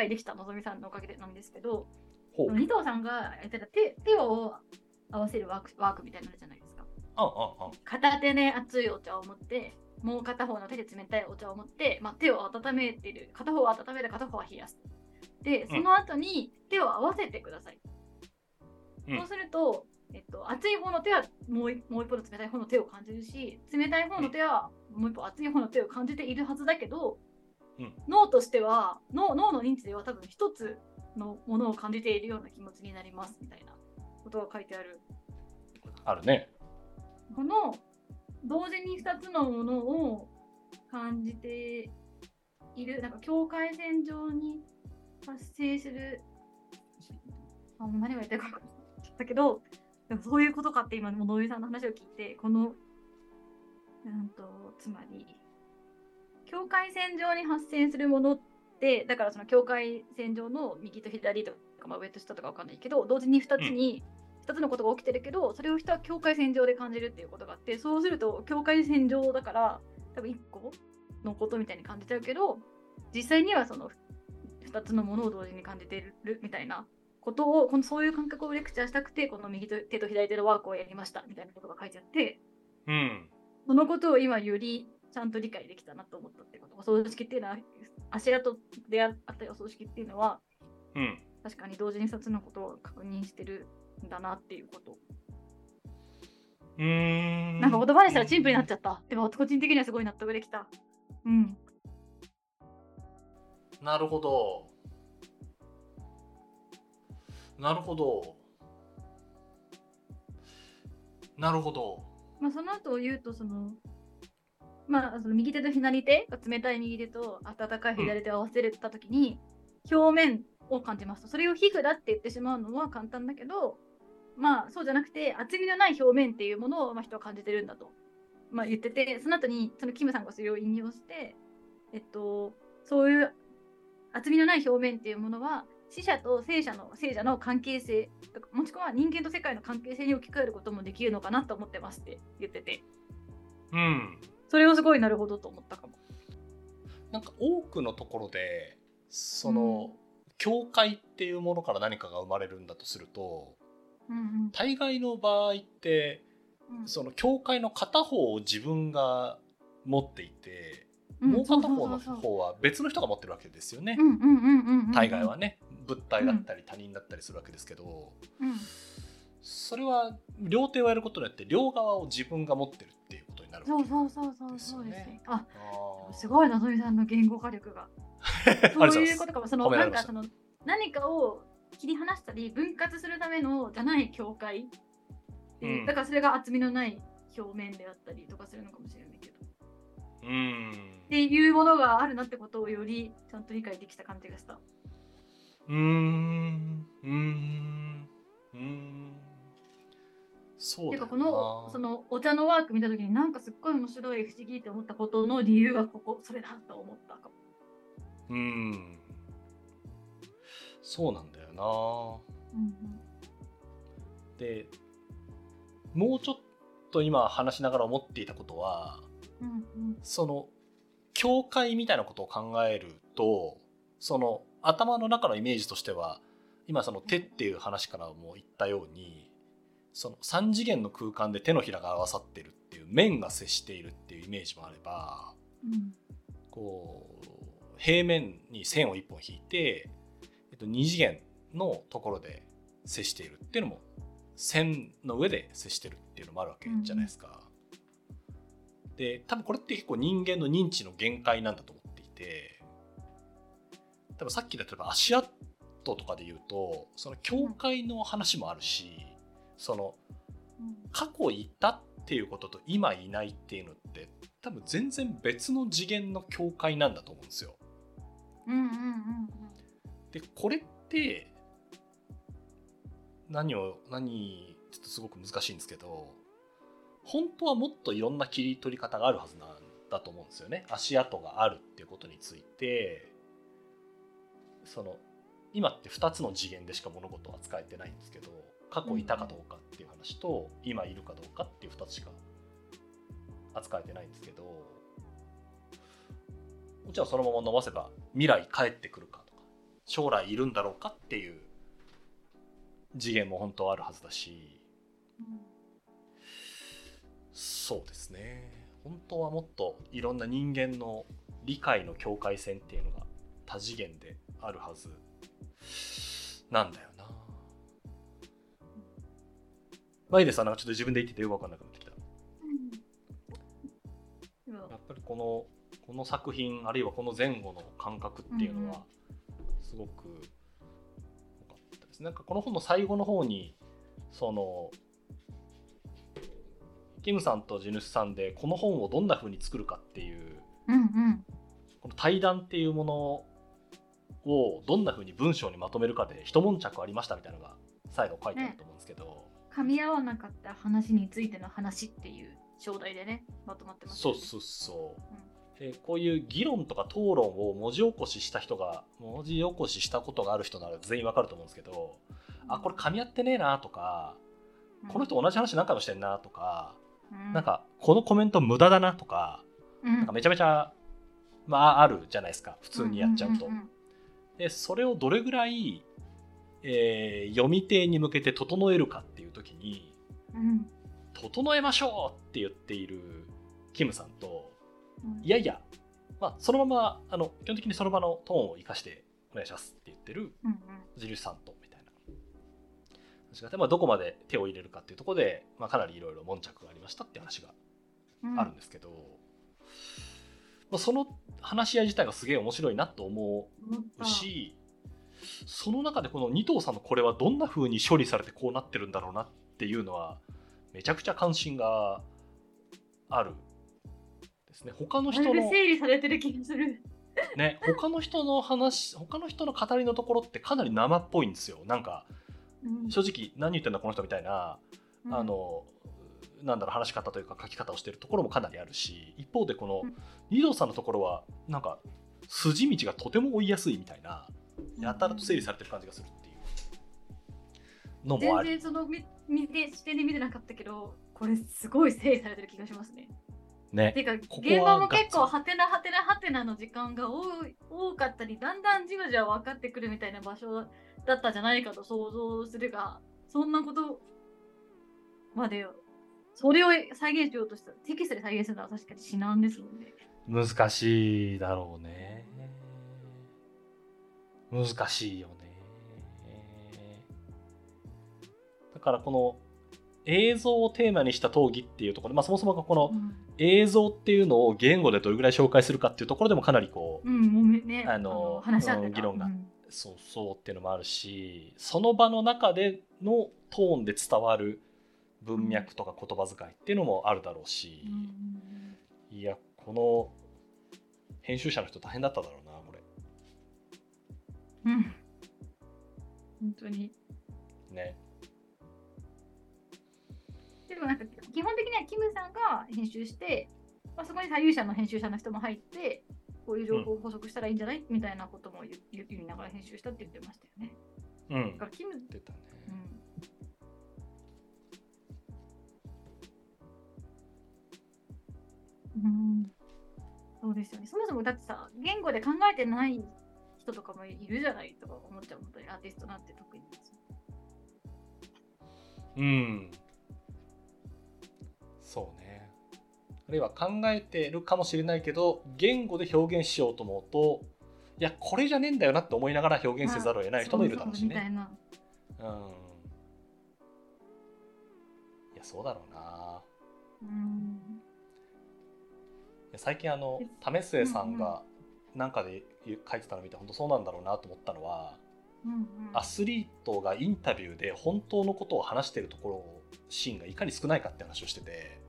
解できたのぞみさんのおかげでなんですけど二藤さんがやってた手手を合わせるワークワークみたいなのじゃないですか。あああ片手で熱いお茶を持ってもう片方の手で冷たいお茶を持って、まあ、手を温めてる片方は温める片方は冷やす。でその後に手を合わせてください、うん。そうすると、えっと、熱い方の手はもう一もう一方の冷たい方の手を感じるし冷たい方の手はもう一方熱い方の手を感じているはずだけど、うん脳としては脳脳の認知では多分一つのものを感じているような気持ちになりますみたいなことが書いてある。あるね。この同時に2つのものを感じているなんか境界線上に発生するあ何が言ってるか分かったけどそういうことかって今の野井さんの話を聞いてこのうんとつまり境界線上に発生するものってだからその境界線上の右と左とか、まあ、上と下とかわかんないけど同時に2つに、2つのことが起きてるけどそれを人は境界線上で感じるっていうことがあってそうすると境界線上だから多分1個のことみたいに感じちゃうけど実際にはその2つのものを同時に感じてるみたいなことをこのそういう感覚をレクチャーしたくてこの右と手と左手のワークをやりましたみたいなことが書いてあってうん。そのことを今よりちゃんと理解できたなと思ったってこと。お葬式っていうのは足跡であったりお葬式っていうのはうん。確かに同時に2つのことを確認してるんだなっていうこと。うーん。なんか言葉にしたらチンプになっちゃった。でも個人的にはすごい納得できた。うん。なるほど。なるほど。なるほど。まあその後を言うとそのまあその右手と左手冷たい右手と温かい左手を合わせた時に、表面を感じますと。それを皮膚だって言ってしまうのは簡単だけどまあそうじゃなくて厚みのない表面っていうものをまあ人は感じてるんだと、まあ、言っててその後にそのキムさんがそれを引用してえっとそういう厚みのない表面っていうものは死者と生者の生者の関係性もしくは人間と世界の関係性に置き換えることもできるのかなと思ってますって言ってて。うん。それをすごいなるほどと思ったかも。なんか多くのところでその、境界っていうものから何かが生まれるんだとするとうん大概の場合ってうん。その境界の片方を自分が持っていて、うん。もう片方の方は別の人が持ってるわけですよね、うんうんうんうんうん大概はね。物体だったり他人だったりするわけですけど、うん。それは両手をやることによって両側を自分が持ってるっていうになるそうわけそうそうそうそうですね。ああー。すごいなぞみさんの言語化力が。そういうことかも。そのなんかその何かを切り離したり分割するためのじゃない境界。う、うん。だからそれが厚みのない表面であったりとかするのかもしれないけど。うん。っていうものがあるなってことをよりちゃんと理解できた感じがした。うーん。うーん。うーんそうてかこのそのお茶のワーク見た時になんかすっごい面白い不思議って思ったことの理由がここそれだと思ったかも。うーん。そうなんだよな。うんでもうちょっと今話しながら思っていたことはうんうん。その境界みたいなことを考えるとその頭の中のイメージとしては今その手っていう話からも言ったようにその3次元の空間で手のひらが合わさってるっていう面が接しているっていうイメージもあればうんこう平面に線を1本引いて、えっと、2次元のところで接しているっていうのも線の上で接してるっていうのもあるわけじゃないですか。で多分これって結構人間の認知の限界なんだと思っていて多分さっき例えば足跡とかで言うとその境界の話もあるしそのうん過去いたっていうことと今いないっていうのって多分全然別の次元の境界なんだと思うんですよ。うんうんうんでこれって何を何ちょっとすごく難しいんですけど本当はもっといろんな切り取り方があるはずなんだと思うんですよね。足跡があるっていうことについてその今って2つの次元でしか物事は扱えてないんですけど過去いたかどうかっていう話と今いるかどうかっていう2つしか扱えてないんですけどもちろんそのまま伸ばせば未来帰ってくるかとか将来いるんだろうかっていう次元も本当あるはずだしそうですね。本当はもっといろんな人間の理解の境界線っていうのが多次元であるはずなんだよなまあいいですなんかちょっと自分で言っててよく分かんなくなってきた。うん。やっぱりこのこの作品あるいはこの前後の感覚っていうのはすごく良かったです、なんかこの本の最後の方にそのキムさんと地主さんでこの本をどんな風に作るかっていううんうん。この対談っていうものをどんな風に文章にまとめるかで一悶着ありましたみたいなのが最後書いてあると思うんですけど、噛み合わなかった話についての話っていう章題でねまとまってますよね、そうそうそう、でこういう議論とか討論を文字起こしした人が文字起こししたことがある人なら全員わかると思うんですけど、あこれ噛み合ってねえなとか、この人同じ話何回もしてんなとか、うん。なんかこのコメント無駄だなとかうん。なんかめちゃめちゃ、まあ、あるじゃないですか。普通にやっちゃうと。んんん。でそれをどれぐらい、えー読み手に向けて整えるかっていう時にうん「整えましょう!」って言っているキムさんとうん。いやいや、まあ、そのままあの基本的にその場のトーンを生かしてお願いしますって言ってるうん地主さんとみたいな。話があって、まあ、どこまで手を入れるかっていうところで、まあ、かなりいろいろ悶着がありましたって話がうん。あるんですけど、まあ、その話し合い自体がすげえ面白いなと思うしその中でこの二藤さんのこれはどんな風に処理されてこうなってるんだろうなっていうのはめちゃくちゃ関心があるですね。他の人の整理されてる気がするね他の人の話他の人の語りのところってかなり生っぽいんですよ。なんかうん。正直何言ってんだこの人みたいなうん。あのなんだろう話し方というか書き方をしてるところもかなりあるし一方でこのうん。二藤さんのところはなんか筋道がとても追いやすいみたいなやたらと整理されてる感じがするっていう。のもあり全然そのみ見て視点で見てなかったけどこれすごい整理されてる気がしますね。ね。てかここは現場も結構がっつハテナハテナハテナの時間が多かったりだんだんじわじわ分かってくるみたいな場所だったんじゃないかと想像するがそんなことまでそれを再現しようとしたテキストで再現するのは確かに至難ですもんね。難しいだろうね難しいよね。だからこの映像をテーマにした討議っていうところで、まあ、そもそもがこのうん、映像っていうのを言語でどれぐらい紹介するかっていうところでもかなりこう、うん、ね、あの議論がうん。そうそうっていうのもあるしその場の中でのトーンで伝わる文脈とか言葉遣いっていうのもあるだろうし、いやこの編集者の人大変だっただろうなうん、うん、本当に。ねでもなんか基本的にはキムさんが編集して、まあ、そこに左右者の編集者の人も入ってこういう情報を補足したらいいんじゃない、みたいなことも言言言いながら編集したって言ってましたよね。うんだからキム、出たねうんうん、そうですよね。そもそもだってさ言語で考えてない人とかもいるじゃないとか思っちゃう本当にアーティストなんて特に。うん。そうね。あるいは考えてるかもしれないけど言語で表現しようと思うといやこれじゃねえんだよなって思いながら表現せざるを得ない人もいるだろうしね。そうん。いやそうだろうな。うん。最近あのえ為末さんがなんかで書いてたの見て本当そうなんだろうなと思ったのはうんうん。アスリートがインタビューで本当のことを話してるところシーンがいかに少ないかって話をしてて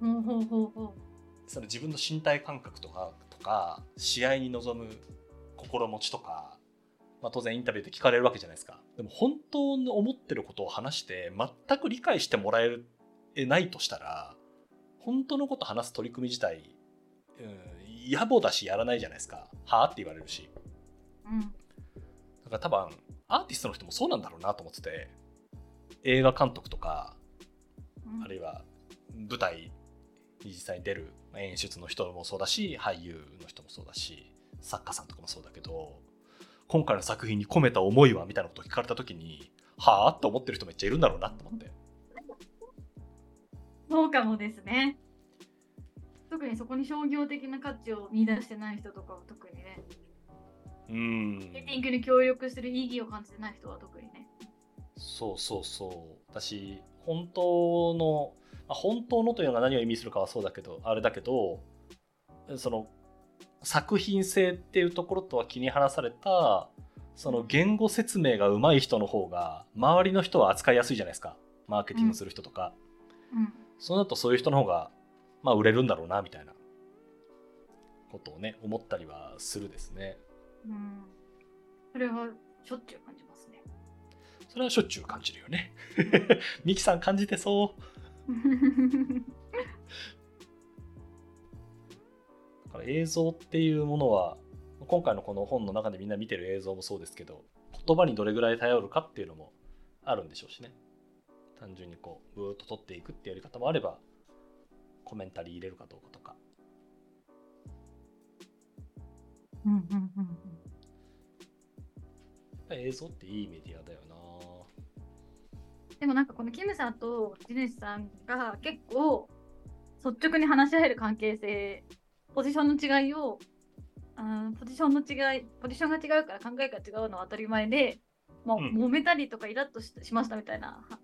ほうほうほうほう。その自分の身体感覚とかとか試合に臨む心持ちとか、まあ、当然インタビューで聞かれるわけじゃないですか。でも本当に思ってることを話して全く理解してもらえないとしたら本当のこと話す取り組み自体、うん、野暮だしやらないじゃないですか。はあって言われるし。うん。だから多分アーティストの人もそうなんだろうなと思ってて。映画監督とかうん。あるいは舞台に実際に出るまあ演出の人もそうだし俳優の人もそうだし作家さんとかもそうだけど今回の作品に込めた思いはみたいなことを聞かれた時にはあって思ってる人めっちゃいるんだろうなと思って。そうかもですね。特にそこに商業的な価値を見出してない人とかは特にね。うんマーケティングに協力する意義を感じてない人は特にね。そうそうそう私本当のまあ本当のというのが何を意味するかはそうだけどあれだけどその作品性っていうところとは気に離されたその言語説明が上手い人の方が周りの人は扱いやすいじゃないですかマーケティングする人とか、うん。そうなるとそういう人の方がまあ売れるんだろうなみたいなことをね思ったりはするですねうん。それはしょっちゅう感じますね。それはしょっちゅう感じるよね ミキさん感じてそう だから映像っていうものは今回のこの本の中でみんな見てる映像もそうですけど言葉にどれぐらい頼るかっていうのもあるんでしょうしね単純にこうブーッと撮っていくってやり方もあればコメンタリー入れるかどうかとか。うんうんうんうん映像っていいメディアだよな。でもなんかこのキムさんと地主さんが結構率直に話し合える関係性ポジションの違いをポジションの違いポジションが違うから考えが違うのは当たり前で、まあうん。揉めたりとかイラッとししましたみたいなは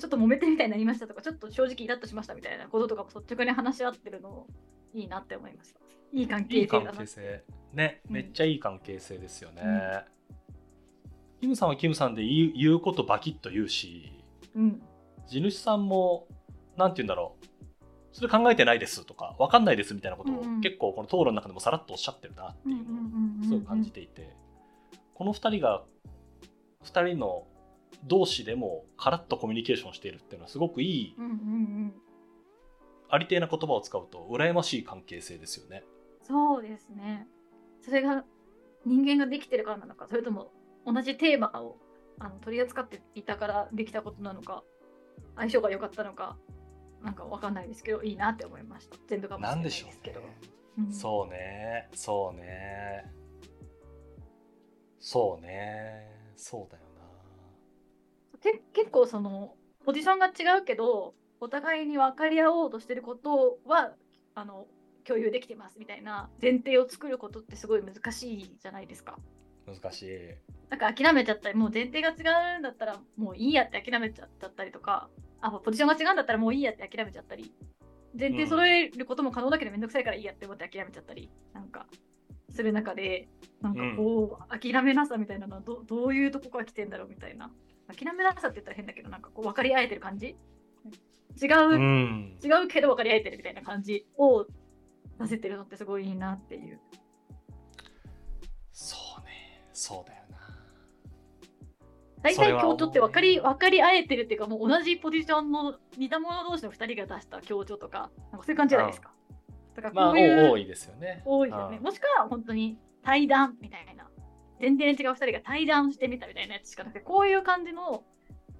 ちょっと揉めてみたいになりましたとかちょっと正直イラッとしましたみたいなこととかも率直に話し合ってるのいいなって思いました。いい関係いい関性だな係性。ねうん。めっちゃいい関係性ですよね、キムさんはキムさんで言うことバキッと言うしうん。地主さんもなんて言うんだろうそれ考えてないですとか分かんないですみたいなことをうんうん。結構この討論の中でもさらっとおっしゃってるなっていうのをすごく感じていてこの2人が2人の同士でもカラッとコミュニケーションしているっていうのはすごくいいうんうんうんありていな言葉を使うと羨ましい関係性ですよね。そうですね。それが人間ができてるからなのか、それとも同じテーマをあの取り扱っていたからできたことなのか、相性が良かったのか、なんかわかんないですけど、いいなって思いました。全部がもしれないなんでしょうですけど。ね。うんそうね、そうね。そうね、そうだよけ結構そのポジションが違うけど、お互いに分かり合おうとしてることはあの共有できてますみたいな前提を作ることってすごい難しいじゃないですか。な。難しい。なんか諦めちゃったり、もう前提が違うんだったらもういいやって諦めちゃったりとか、あ、ポジションが違うんだったらもういいやって諦めちゃったり、前提揃えることも可能だけどめんどくさいからいいやって思って諦めちゃったり、なんかする中で、なんかこう、諦めなさみたいなのはどどういうとこから来てんだろうみたいな。諦めなさって言ったら変だけど、なんかこう分かり合えてる感じ？違う、うん。違うけど分かり合えてるみたいな感じを出せてるのってすごいいいなっていう。そうね、そうだよな。大体強調って分かり分かり合えてるっていうかもう同じポジションの似た者同士の2人が出した強調とかなんかそういう感じじゃないですか。だからまあ、こういう、多いですよね。多いですよね。うんもしくは本当に対談みたいな全然違う2人が対談してみたみたいなやつしかなくてこういう感じの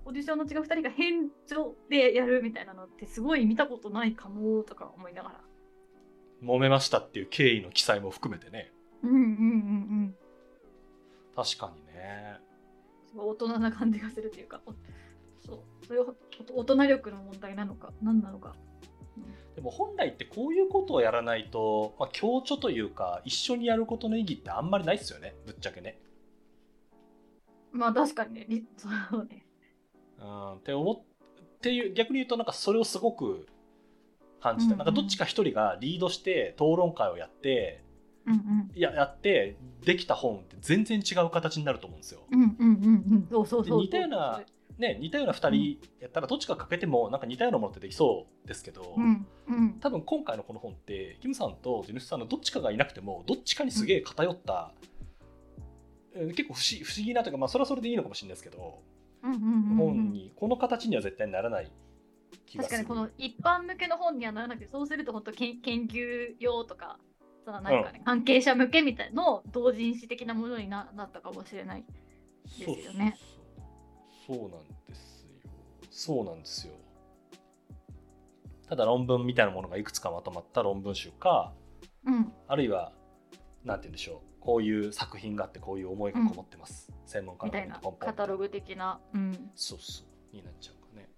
ポジションの違う2人が返上でやるみたいなのってすごい見たことないかもとか思いながら。揉めましたっていう経緯の記載も含めてね。うんうんうんうん。確かにね。すごい大人な感じがするっていうか、おそうそれはお大人力の問題なのか何なのか。でも本来ってこういうことをやらないと、まあ、共著というか一緒にやることの意義ってあんまりないですよねぶっちゃけね。まあ確かにね、り そうね。うん、って思っていう逆に言うとなんかそれをすごく感じた、うんうんなんかどっちか一人がリードして討論会をやってうんうん。いややってできた本って全然違う形になると思うんですよ。うんうんうんうん。そうそうそうそう。で似たようなね似たような2人やったらどっちか欠けてもなんか似たようなものってできそうですけど、うんうん。多分今回のこの本ってキムさんと地主さんのどっちかがいなくてもどっちかにすげえ偏った、えー結構不思不思議なというかまあそれはそれでいいのかもしれないですけど、うんうんうんうん本にこの形には絶対ならない気がする。確かにこの一般向けの本にはならなくて、そうすると本当研研究用とか、そのなんかね、関係者向けみたいの同人誌的なものにななったかもしれない。ですよねそうそうそうなんですよ。そうなんですよ。ただ論文みたいなものがいくつかまとまった論文集かうん。あるいはなんて言うんでしょうこういう作品があってこういう思いがこもってます、専門家のみたいなカタログ的な。うん。そうそうになっちゃうかね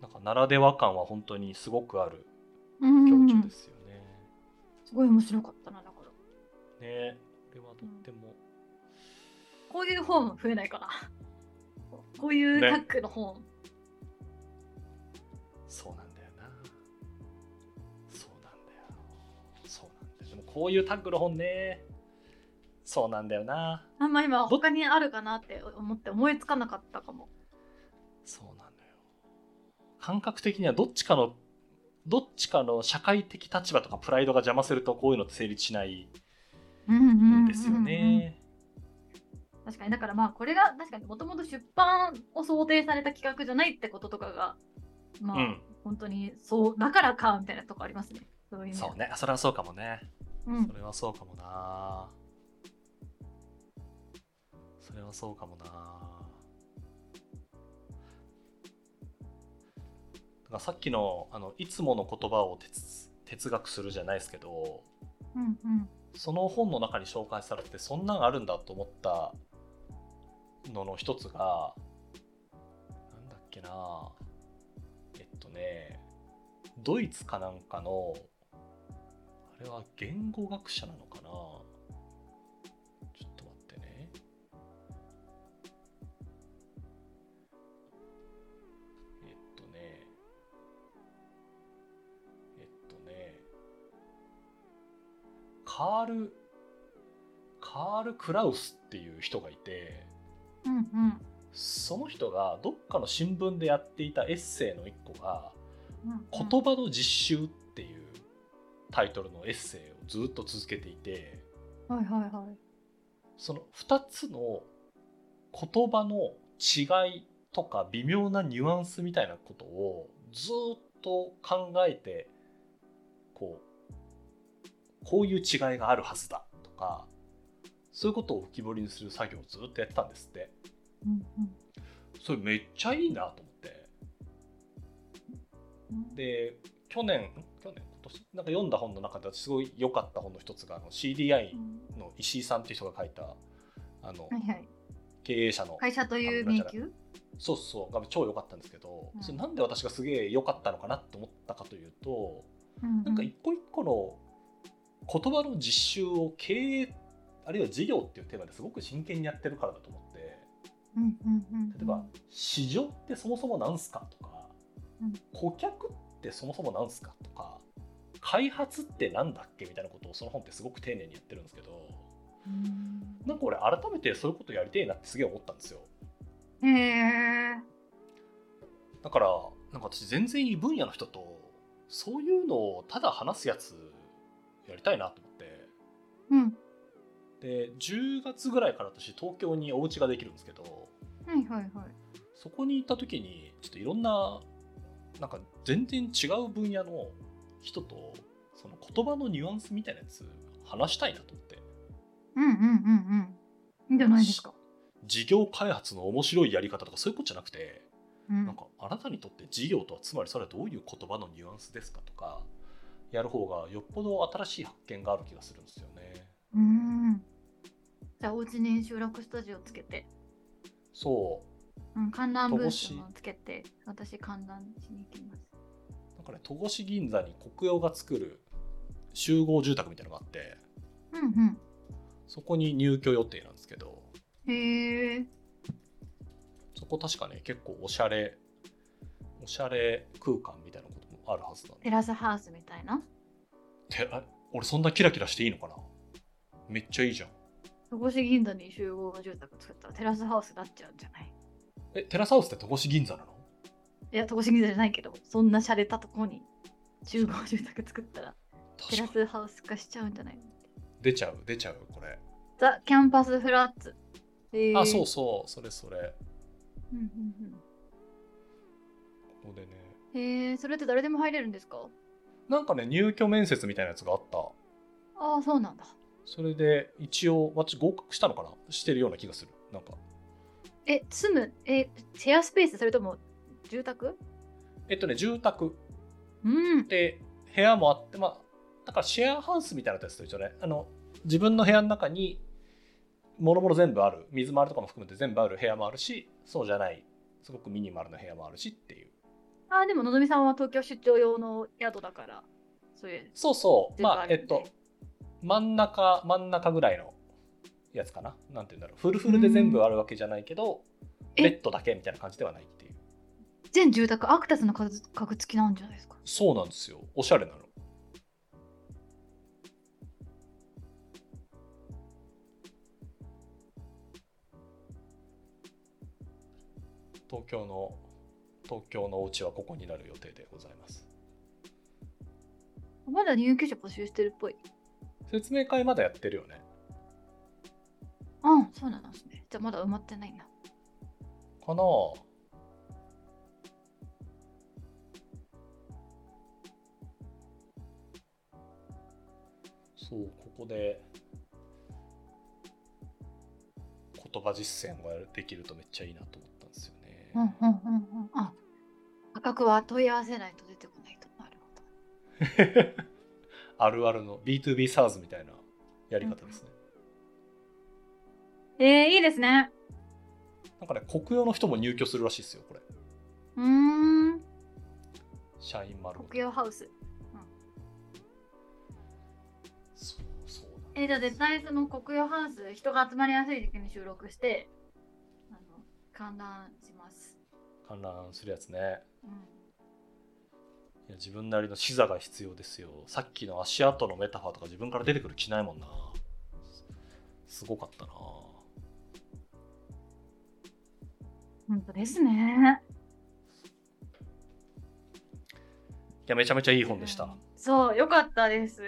なんかならでは感は本当にすごくあるうん強調ですよね、すごい面白かったな、だから。ねこれはとっても、こういう本増えないかな。こういうねタッグの本。そうなんだよなそうなんだよそうなんだよでもこういうタッグの本ねそうなんだよなあんま今他にあるかなって思って思いつかなかったかも。そうなんだよ感覚的にはどっちかのどっちかの社会的立場とかプライドが邪魔するとこういうのって成立しないうんうんうんうんんですよね。確かに。だからまあこれが確かにもともと出版を想定された企画じゃないってこととかがまあ、うん。本当にそうだからかみたいなとこありますね。そういうそうね。それはそうかもね。うん。それはそうかもな。それはそうかもな。だからさっきのあのいつもの言葉を哲哲学するじゃないですけどうんうん。その本の中に紹介されてそんなんあるんだと思ったのの一つがなんだっけな。えっとねドイツかなんかのあれは言語学者なのかな。ちょっと待ってね。えっとね。えっとね。カールカール・クラウスっていう人がいてうんうんその人がどっかの新聞でやっていたエッセイの一個がうん「言葉の実習」っていうタイトルのエッセイをずっと続けていてはいはいはい。その2つの言葉の違いとか微妙なニュアンスみたいなことをずっと考えてこうこういう違いがあるはずだとかそういうことを浮き彫りにする作業をずっとやってたんですって。うんそれめっちゃいいなと思って。うん、で去年ん去年今年？なんか読んだ本の中ですごい良かった本の一つがあの CDI うんの石井さんっていう人が書いたあのはいはい。経営者の会社という迷宮？そうそう。が超良かったんですけど、うん。それなんで私がすげえ良かったのかなって思ったかというと、うん。なんか一個一個の言葉の実習を経営あるいは事業っていうテーマですごく真剣にやってるからだと思ってうんうんうん例えば市場ってそもそもなんすかとか、うん顧客ってそもそもなんすかとか開発ってなんだっけみたいなことをその本ってすごく丁寧にやってるんですけどうんなんか俺改めてそういうことやりてえなってすげえ思ったんですよ。へえ。だからなんか私全然異分野の人とそういうのをただ話すやつやりたいなと思ってうん。で10月ぐらいから私東京にお家ができるんですけどはいはいはい。そこに行った時にちょっといろんななんか全然違う分野の人とその言葉のニュアンスみたいなやつ話したいなと思ってうんうんうんうん。いいんじゃないですか。事業開発の面白いやり方とかそういうことじゃなくてうんなんかあなたにとって事業とはつまりそれはどういう言葉のニュアンスですかとかやる方がよっぽど新しい発見がある気がするんですよね。うん。じゃあお家に集落スタジオつけて、そううん、観覧ブースもつけて、私観覧しに行きます。なんかね戸越銀座に国用が作る集合住宅みたいなのがあってうんそこに入居予定なんですけどうん。へえ。そこ確かね結構おしゃれおしゃれ空間みたいなこともあるはずなんでテラスハウスみたいな？てあ俺そんなキラキラしていいのかな？めっちゃいいじゃん戸越銀座に集合住宅作ったらテラスハウスになっちゃうんじゃない？えテラスハウスって戸越銀座なの？いや、戸越銀座じゃないけど、そんな洒落たとこに集合住宅作ったらテラスハウス化しちゃうんじゃない？出ちゃう出ちゃうこれ。ザ・キャンパスフラッツ。へー。あそうそうそれそれ。うんうんここでね。うん。へえ、それって誰でも入れるんですか？なんかね入居面接みたいなやつがあった。ああ、そうなんだ。それで一応私合格したのかな？してるような気がする。なんか。え、住む、え、シェアスペース？それとも住宅？えっとね住宅。うん。で部屋もあってまあだからシェアハウスみたいなやつと一緒ね。あの自分の部屋の中にもろもろ全部ある。水回りとかも含めて全部ある部屋もあるしそうじゃないすごくミニマルな部屋もあるしっていう。あ、でものぞみさんは東京出張用の宿だから、そういう。そうそう。まあえっと真ん中真ん中ぐらいのやつかな。なんて言うんだろう。フルフルで全部あるわけじゃないけどえ？ベッドだけみたいな感じではないっていう。全住宅アクタスの家具付きなんじゃないですか？そうなんですよ。おしゃれなの。東京の東京のお家はここになる予定でございます。まだ入居者募集してるっぽい。説明会まだやってるよね？うん、そうなんですね。じゃあまだ埋まってないんだ。かな？そうここで言葉実践ができるとめっちゃいいなと思ったんですよね、うんうんうんうん。あ、価格は問い合わせないと出てこないと。なるほど。あるあるの B2B SARS みたいなやり方ですね、えー、いいですね。なんかね国用の人も入居するらしいですよこれうーん。社員丸国用ハウス。そうそうなんえー、じゃあ絶対その国用ハウス、人が集まりやすい時期に収録して、あの、観覧します。観覧するやつねうん。いや自分なりの視座が必要ですよさっきの足跡のメタファーとか自分から出てくる気ないもんなすごかったな本当ですね。いやめちゃめちゃいい本でしたうんそう、よかったです。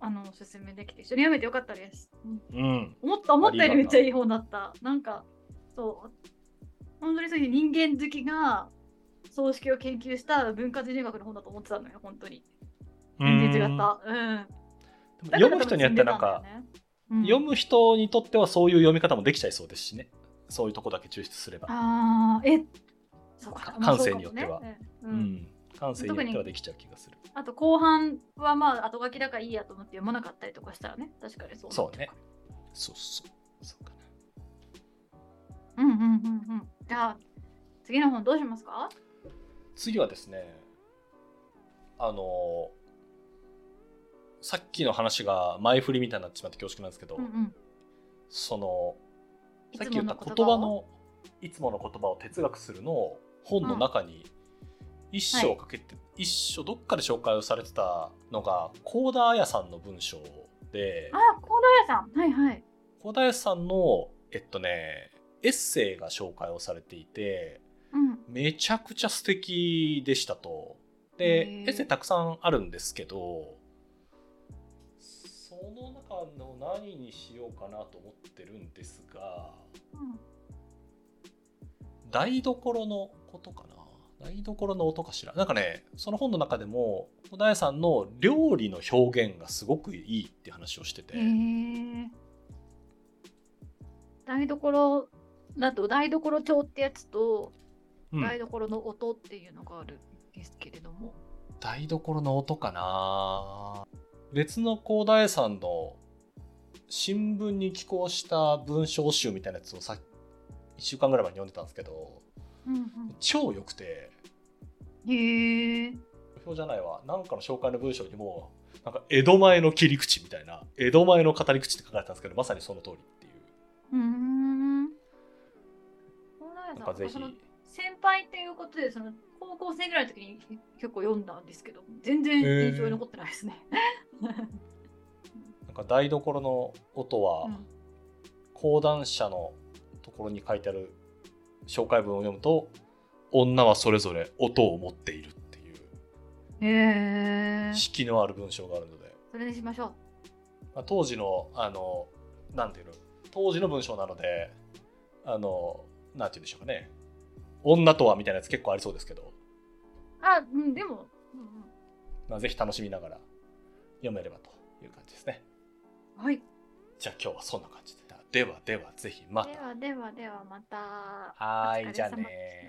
あの、おすすめできて、一緒に読めてよかったです。うんうん思った、思ったよりめっちゃいい本だった。なんか、そう、本当にそういう人間好きが、葬式を研究した文化人類学の本だと思ってたのよ、本当に。全然違った。読む人によってはなんか、うん。読む人にとってはそういう読み方もできちゃいそうですしね。そういうとこだけ抽出すれば、ああ、え、そうか。か感性によっては。うん、感性によってはできちゃう気がする。あと後半はまあ後書きだからいいやと思って読まなかったりとかしたらね、確かにそう。そうね。そうそう。そうかな。うんうんうんうん。じゃあ、次の本どうしますか？次はですねあのさっきの話が前振りみたいになってしまって恐縮なんですけど、うんうん。そのいさっき言った言葉のいつもの言葉を哲学するの本の中に一章かけて、一章どっかで紹介をされてたのが幸田彩さんの文章であ、コーダ屋さん。はいはい。幸田彩さんのえっとねエッセイが紹介をされていてうん。めちゃくちゃ素敵でしたと。でエッセイたくさんあるんですけどその中の何にしようかなと思ってるんですがうん。台所のことかな？台所の音かしら？なんかねその本の中でも小田谷さんの料理の表現がすごくいいって話をしてて。台所だと台所帳ってやつと、うん台所の音っていうのがあるんですけれども。台所の音かな別の高大さんの新聞に寄稿した文章集みたいなやつをさ1週間ぐらい前に読んでたんですけどうん超良くてうん。へえ。表じゃないわなんかの紹介の文章にもなんか江戸前の切り口みたいな江戸前の語り口って書かれてたんですけどまさにその通りっていううーん。なんかぜひ先輩っていうことで、その高校生ぐらいの時に結構読んだんですけど、全然印象に残ってないですね。なんか台所の音はうん講談社のところに書いてある紹介文を読むと女はそれぞれ音を持っているっていうへえ。式のある文章があるので、それにしましょう。まあ、当時のあのなんていうの当時の文章なのであのなんていうんでしょうかね女とはみたいなやつ結構ありそうですけど、あ、うん、でも、うんまあ、ぜひ楽しみながら読めればという感じですね。うん、はい。じゃあ今日はそんな感じで。ではではぜひまた。ではではではまた。はーいじゃあね